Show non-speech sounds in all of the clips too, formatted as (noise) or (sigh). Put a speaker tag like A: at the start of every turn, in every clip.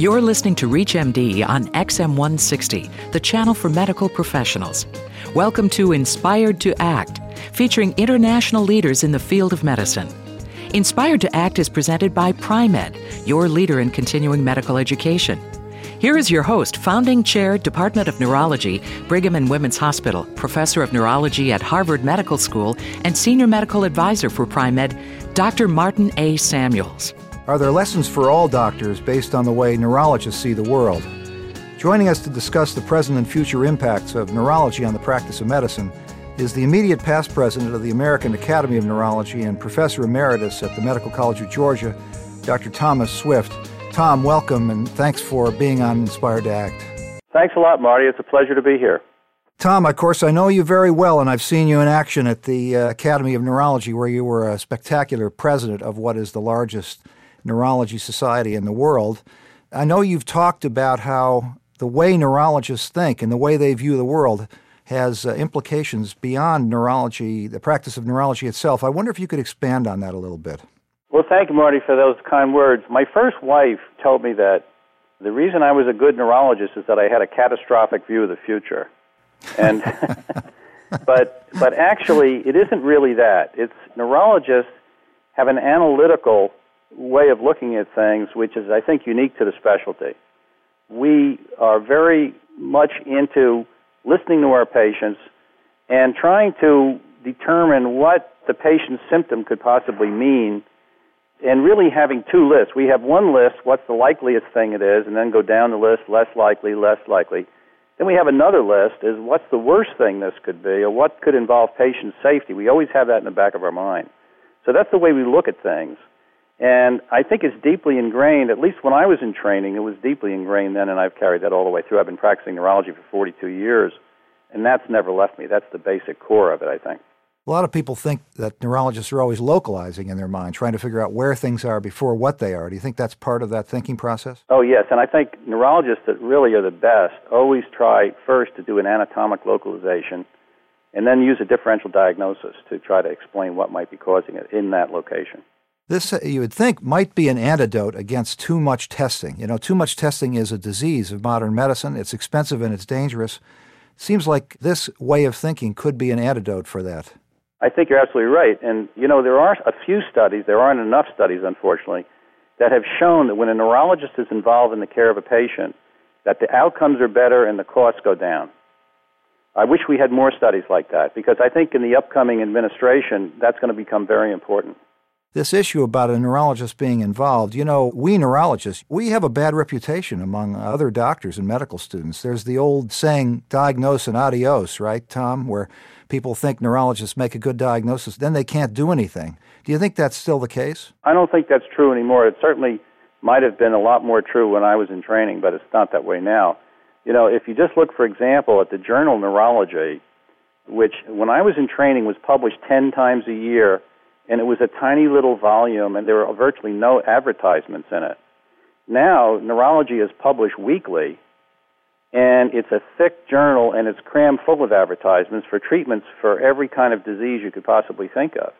A: You're listening to ReachMD on XM160, the channel for medical professionals. Welcome to Inspired to Act, featuring international leaders in the field of medicine. Inspired to Act is presented by Pri-Med, your leader in continuing medical education. Here is your host, founding chair, Department of Neurology, Brigham and Women's Hospital, professor of neurology at Harvard Medical School, and senior medical advisor for Pri-Med, Dr. Martin A. Samuels.
B: Are there lessons for all doctors based on the way neurologists see the world? Joining us to discuss the present and future impacts of neurology on the practice of medicine is the immediate past president of the American Academy of Neurology and professor emeritus at the Medical College of Georgia, Dr. Thomas Swift. Tom, welcome and thanks for being on Inspired to Act.
C: Thanks a lot, Marty. It's a pleasure to be here.
B: Tom, of course, I know you very well, and I've seen you in action at the uh, Academy of Neurology, where you were a spectacular president of what is the largest neurology society in the world. I know you've talked about how the way neurologists think and the way they view the world has uh, implications beyond neurology, the practice of neurology itself. I wonder if you could expand on that a little bit.
C: Well, thank you, Marty, for those kind words. My first wife told me that the reason I was a good neurologist is that I had a catastrophic view of the future. And (laughs) but but actually it isn't really that. It's neurologists have an analytical way of looking at things which is I think unique to the specialty. We are very much into listening to our patients and trying to determine what the patient's symptom could possibly mean and really having two lists. We have one list, what's the likeliest thing it is, and then go down the list, less likely, less likely. Then we have another list, is what's the worst thing this could be, or what could involve patient safety. We always have that in the back of our mind. So that's the way we look at things. And I think it's deeply ingrained, at least when I was in training, it was deeply ingrained then, and I've carried that all the way through. I've been practicing neurology for 42 years, and that's never left me. That's the basic core of it, I think.
B: A lot of people think that neurologists are always localizing in their mind, trying to figure out where things are before what they are. Do you think that's part of that thinking process?
C: Oh, yes. And I think neurologists that really are the best always try first to do an anatomic localization and then use a differential diagnosis to try to explain what might be causing it in that location.
B: This, uh, you would think, might be an antidote against too much testing. You know, too much testing is a disease of modern medicine. It's expensive and it's dangerous. Seems like this way of thinking could be an antidote for that.
C: I think you're absolutely right. And, you know, there are a few studies, there aren't enough studies, unfortunately, that have shown that when a neurologist is involved in the care of a patient, that the outcomes are better and the costs go down. I wish we had more studies like that because I think in the upcoming administration, that's going to become very important
B: this issue about a neurologist being involved, you know, we neurologists, we have a bad reputation among other doctors and medical students. There's the old saying, diagnose and adios, right, Tom, where people think neurologists make a good diagnosis, then they can't do anything. Do you think that's still the case?
C: I don't think that's true anymore. It certainly might have been a lot more true when I was in training, but it's not that way now. You know, if you just look, for example, at the journal Neurology, which when I was in training was published 10 times a year and it was a tiny little volume, and there were virtually no advertisements in it. Now, neurology is published weekly, and it's a thick journal, and it's crammed full of advertisements for treatments for every kind of disease you could possibly think of.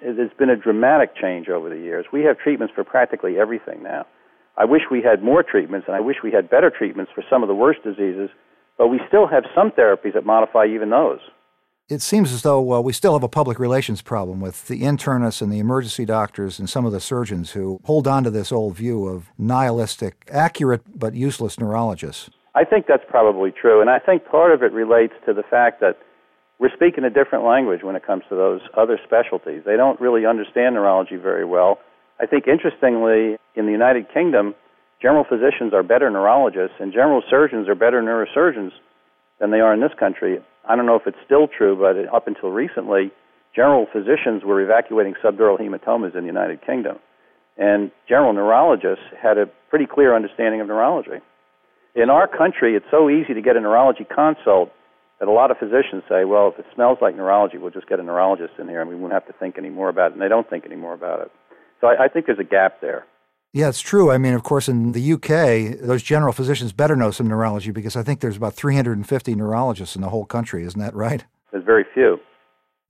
C: There's been a dramatic change over the years. We have treatments for practically everything now. I wish we had more treatments, and I wish we had better treatments for some of the worst diseases, but we still have some therapies that modify even those
B: it seems as though we still have a public relations problem with the internists and the emergency doctors and some of the surgeons who hold on to this old view of nihilistic, accurate but useless neurologists.
C: I think that's probably true, and I think part of it relates to the fact that we're speaking a different language when it comes to those other specialties. They don't really understand neurology very well. I think, interestingly, in the United Kingdom, general physicians are better neurologists, and general surgeons are better neurosurgeons than they are in this country. I don't know if it's still true, but up until recently, general physicians were evacuating subdural hematomas in the United Kingdom. And general neurologists had a pretty clear understanding of neurology. In our country, it's so easy to get a neurology consult that a lot of physicians say, well, if it smells like neurology, we'll just get a neurologist in here and we won't have to think any more about it. And they don't think any more about it. So I, I think there's a gap there.
B: Yeah, it's true. I mean, of course, in the UK, those general physicians better know some neurology because I think there's about 350 neurologists in the whole country. Isn't that right?
C: There's very few.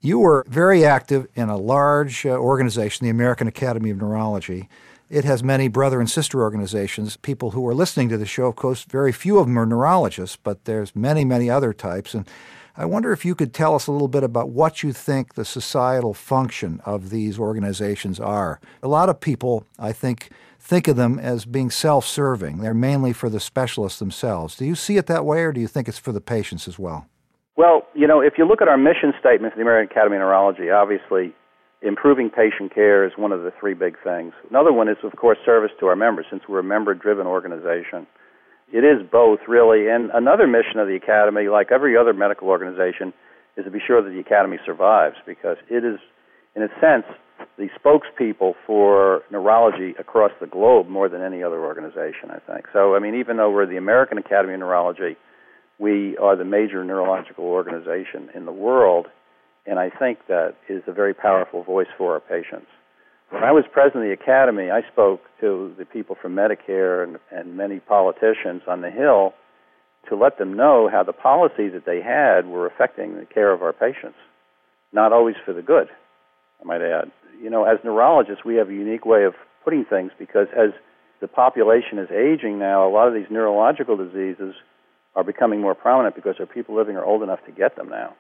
B: You were very active in a large uh, organization, the American Academy of Neurology. It has many brother and sister organizations. People who are listening to the show, of course, very few of them are neurologists, but there's many, many other types. And I wonder if you could tell us a little bit about what you think the societal function of these organizations are. A lot of people, I think, think of them as being self serving. They're mainly for the specialists themselves. Do you see it that way, or do you think it's for the patients as well?
C: Well, you know, if you look at our mission statement for the American Academy of Neurology, obviously improving patient care is one of the three big things. Another one is, of course, service to our members, since we're a member driven organization. It is both, really. And another mission of the Academy, like every other medical organization, is to be sure that the Academy survives because it is, in a sense, the spokespeople for neurology across the globe more than any other organization, I think. So, I mean, even though we're the American Academy of Neurology, we are the major neurological organization in the world and I think that is a very powerful voice for our patients. When I was president of the Academy, I spoke to the people from Medicare and, and many politicians on the Hill to let them know how the policies that they had were affecting the care of our patients, not always for the good, I might add. You know, as neurologists, we have a unique way of putting things because as the population is aging now, a lot of these neurological diseases are becoming more prominent because our people living are old enough to get them now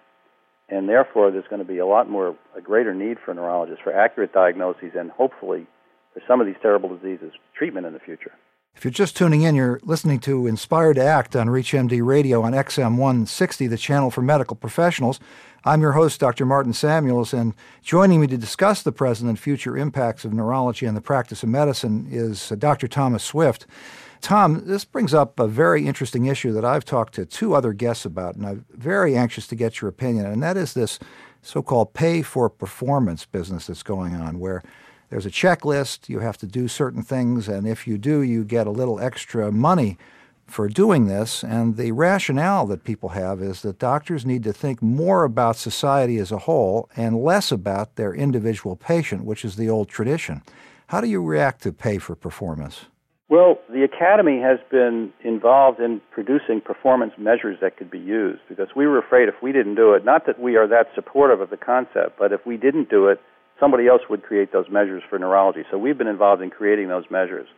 C: and therefore there's going to be a lot more a greater need for neurologists for accurate diagnoses and hopefully for some of these terrible diseases treatment in the future.
B: If you're just tuning in, you're listening to Inspired to Act on ReachMD Radio on XM 160, the channel for medical professionals. I'm your host, Dr. Martin Samuels, and joining me to discuss the present and future impacts of neurology and the practice of medicine is Dr. Thomas Swift. Tom, this brings up a very interesting issue that I've talked to two other guests about, and I'm very anxious to get your opinion, and that is this so called pay for performance business that's going on, where there's a checklist, you have to do certain things, and if you do, you get a little extra money for doing this. And the rationale that people have is that doctors need to think more about society as a whole and less about their individual patient, which is the old tradition. How do you react to pay for performance?
C: Well, the Academy has been involved in producing performance measures that could be used because we were afraid if we didn't do it, not that we are that supportive of the concept, but if we didn't do it, somebody else would create those measures for neurology. So we've been involved in creating those measures.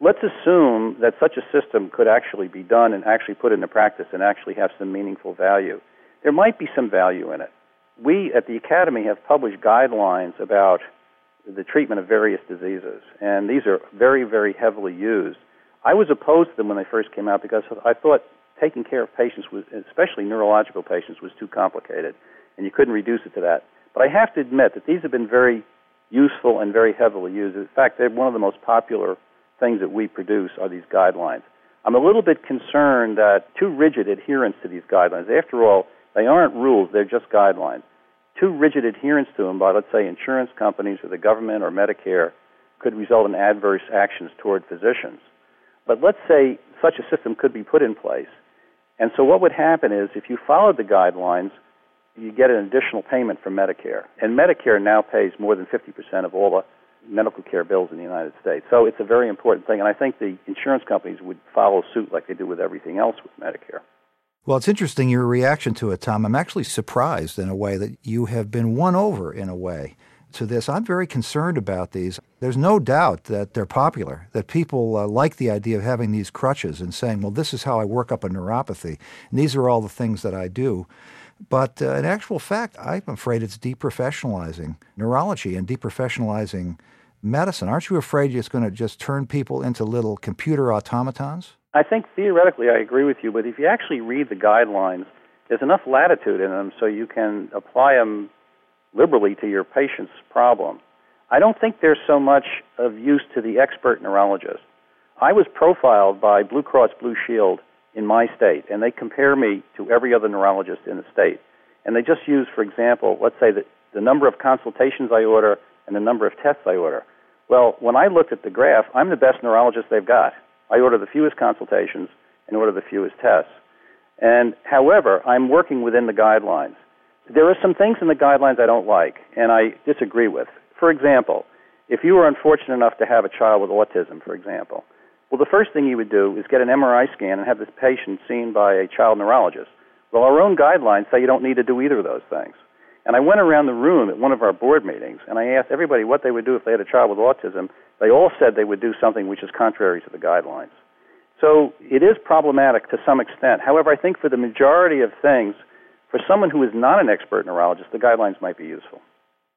C: Let's assume that such a system could actually be done and actually put into practice and actually have some meaningful value. There might be some value in it. We at the Academy have published guidelines about the treatment of various diseases, and these are very, very heavily used. I was opposed to them when they first came out because I thought taking care of patients, was, especially neurological patients, was too complicated, and you couldn't reduce it to that. But I have to admit that these have been very useful and very heavily used. In fact, they're one of the most popular things that we produce are these guidelines. I'm a little bit concerned that too rigid adherence to these guidelines. After all, they aren't rules; they're just guidelines too rigid adherence to them by, let's say, insurance companies or the government or Medicare could result in adverse actions toward physicians. But let's say such a system could be put in place. And so what would happen is if you followed the guidelines, you get an additional payment from Medicare. And Medicare now pays more than 50% of all the medical care bills in the United States. So it's a very important thing. And I think the insurance companies would follow suit like they do with everything else with Medicare.
B: Well, it's interesting your reaction to it, Tom. I'm actually surprised in a way that you have been won over in a way to this. I'm very concerned about these. There's no doubt that they're popular, that people uh, like the idea of having these crutches and saying, well, this is how I work up a neuropathy, and these are all the things that I do. But uh, in actual fact, I'm afraid it's deprofessionalizing neurology and deprofessionalizing medicine. Aren't you afraid it's going to just turn people into little computer automatons?
C: I think theoretically I agree with you, but if you actually read the guidelines, there's enough latitude in them so you can apply them liberally to your patient's problem. I don't think there's so much of use to the expert neurologist. I was profiled by Blue Cross Blue Shield in my state, and they compare me to every other neurologist in the state. And they just use, for example, let's say that the number of consultations I order and the number of tests I order. Well, when I looked at the graph, I'm the best neurologist they've got. I order the fewest consultations and order the fewest tests. And however, I'm working within the guidelines. There are some things in the guidelines I don't like and I disagree with. For example, if you were unfortunate enough to have a child with autism, for example, well, the first thing you would do is get an MRI scan and have this patient seen by a child neurologist. Well, our own guidelines say you don't need to do either of those things. And I went around the room at one of our board meetings and I asked everybody what they would do if they had a child with autism. They all said they would do something which is contrary to the guidelines. So it is problematic to some extent. However, I think for the majority of things, for someone who is not an expert neurologist, the guidelines might be useful.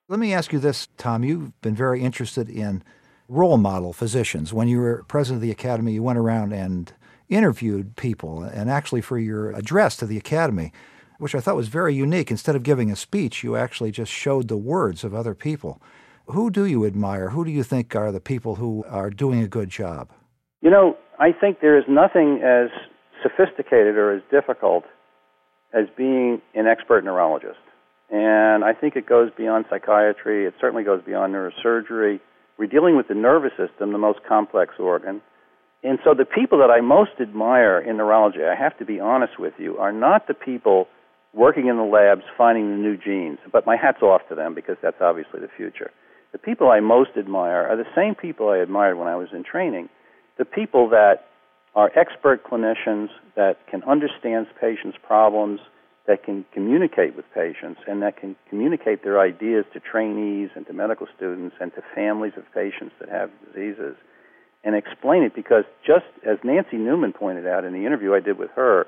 B: Let me ask you this, Tom. You've been very interested in role model physicians. When you were president of the academy, you went around and interviewed people, and actually for your address to the academy, which I thought was very unique. Instead of giving a speech, you actually just showed the words of other people. Who do you admire? Who do you think are the people who are doing a good job?
C: You know, I think there is nothing as sophisticated or as difficult as being an expert neurologist. And I think it goes beyond psychiatry. It certainly goes beyond neurosurgery. We're dealing with the nervous system, the most complex organ. And so the people that I most admire in neurology, I have to be honest with you, are not the people working in the labs finding the new genes. But my hat's off to them because that's obviously the future. The people I most admire are the same people I admired when I was in training. The people that are expert clinicians that can understand patients' problems, that can communicate with patients, and that can communicate their ideas to trainees and to medical students and to families of patients that have diseases and explain it because just as Nancy Newman pointed out in the interview I did with her,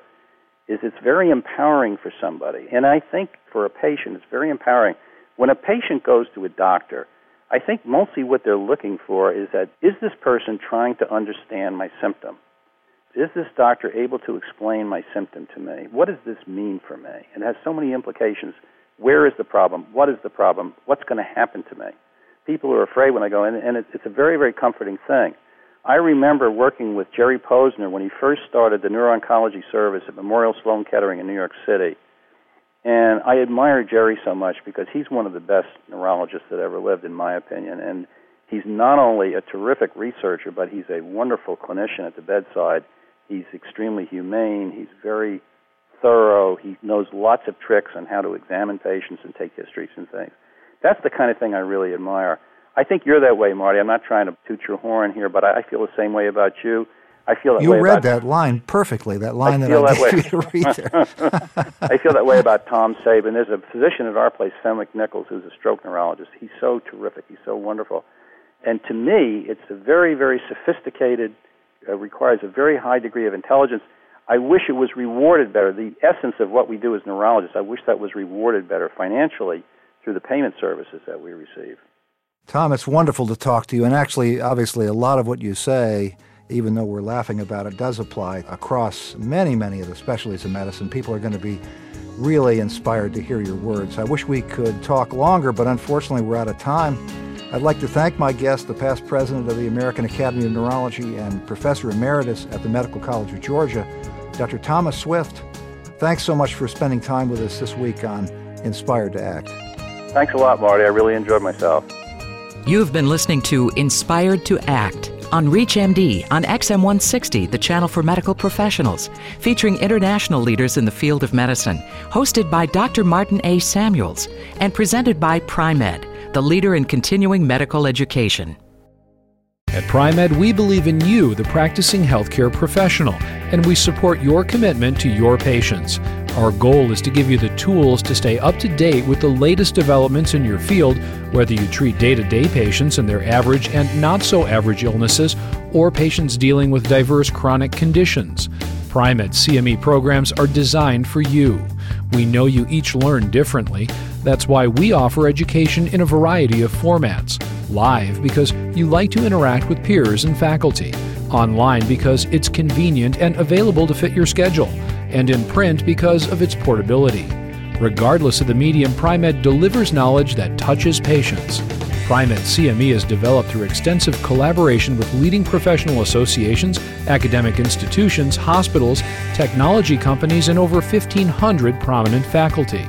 C: is it's very empowering for somebody. And I think for a patient, it's very empowering. When a patient goes to a doctor, I think mostly what they're looking for is that is this person trying to understand my symptom? Is this doctor able to explain my symptom to me? What does this mean for me? It has so many implications. Where is the problem? What is the problem? What's going to happen to me? People are afraid when I go in, and it's a very, very comforting thing. I remember working with Jerry Posner when he first started the neuro-oncology service at Memorial Sloan Kettering in New York City. And I admire Jerry so much because he's one of the best neurologists that ever lived, in my opinion. And he's not only a terrific researcher, but he's a wonderful clinician at the bedside. He's extremely humane. He's very thorough. He knows lots of tricks on how to examine patients and take histories and things. That's the kind of thing I really admire. I think you're that way, Marty. I'm not trying to toot your horn here, but I feel the same way about you. I feel that
B: you
C: way.
B: read that line perfectly. That line
C: I
B: that I
C: that
B: gave you to read there. (laughs) (laughs)
C: I feel that way about Tom Sabin. There's a physician at our place, Fenwick Nichols, who's a stroke neurologist. He's so terrific. He's so wonderful. And to me, it's a very, very sophisticated, uh, requires a very high degree of intelligence. I wish it was rewarded better. The essence of what we do as neurologists, I wish that was rewarded better financially through the payment services that we receive.
B: Tom, it's wonderful to talk to you. And actually, obviously, a lot of what you say, even though we're laughing about it, does apply across many, many of the specialties of medicine. People are going to be really inspired to hear your words. I wish we could talk longer, but unfortunately, we're out of time. I'd like to thank my guest, the past president of the American Academy of Neurology and professor emeritus at the Medical College of Georgia, Dr. Thomas Swift. Thanks so much for spending time with us this week on Inspired to Act.
C: Thanks a lot, Marty. I really enjoyed myself.
A: You've been listening to Inspired to Act on ReachMD on XM160, the channel for medical professionals, featuring international leaders in the field of medicine, hosted by Dr. Martin A. Samuels, and presented by Pri-Med, the leader in continuing medical education.
D: At Pri-Med, we believe in you, the practicing healthcare professional, and we support your commitment to your patients. Our goal is to give you the tools to stay up to date with the latest developments in your field, whether you treat day to day patients and their average and not so average illnesses, or patients dealing with diverse chronic conditions. Pri-Med CME programs are designed for you. We know you each learn differently. That's why we offer education in a variety of formats. Live because you like to interact with peers and faculty. Online because it's convenient and available to fit your schedule and in print because of its portability. Regardless of the medium, Pri-Med delivers knowledge that touches patients. Pri-Med CME is developed through extensive collaboration with leading professional associations, academic institutions, hospitals, technology companies, and over 1,500 prominent faculty.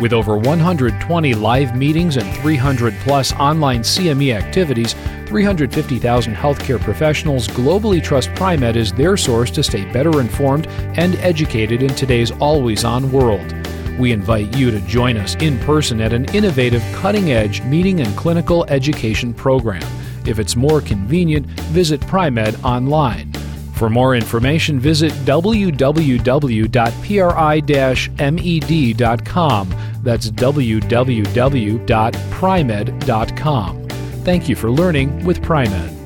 D: With over 120 live meetings and 300 plus online CME activities, 350,000 healthcare professionals globally trust Pri-Med as their source to stay better informed and educated in today's always on world. We invite you to join us in person at an innovative, cutting edge meeting and clinical education program. If it's more convenient, visit Pri-Med online. For more information, visit www.pri-med.com. That's www.pri.med.com. Thank you for learning with Pri.med.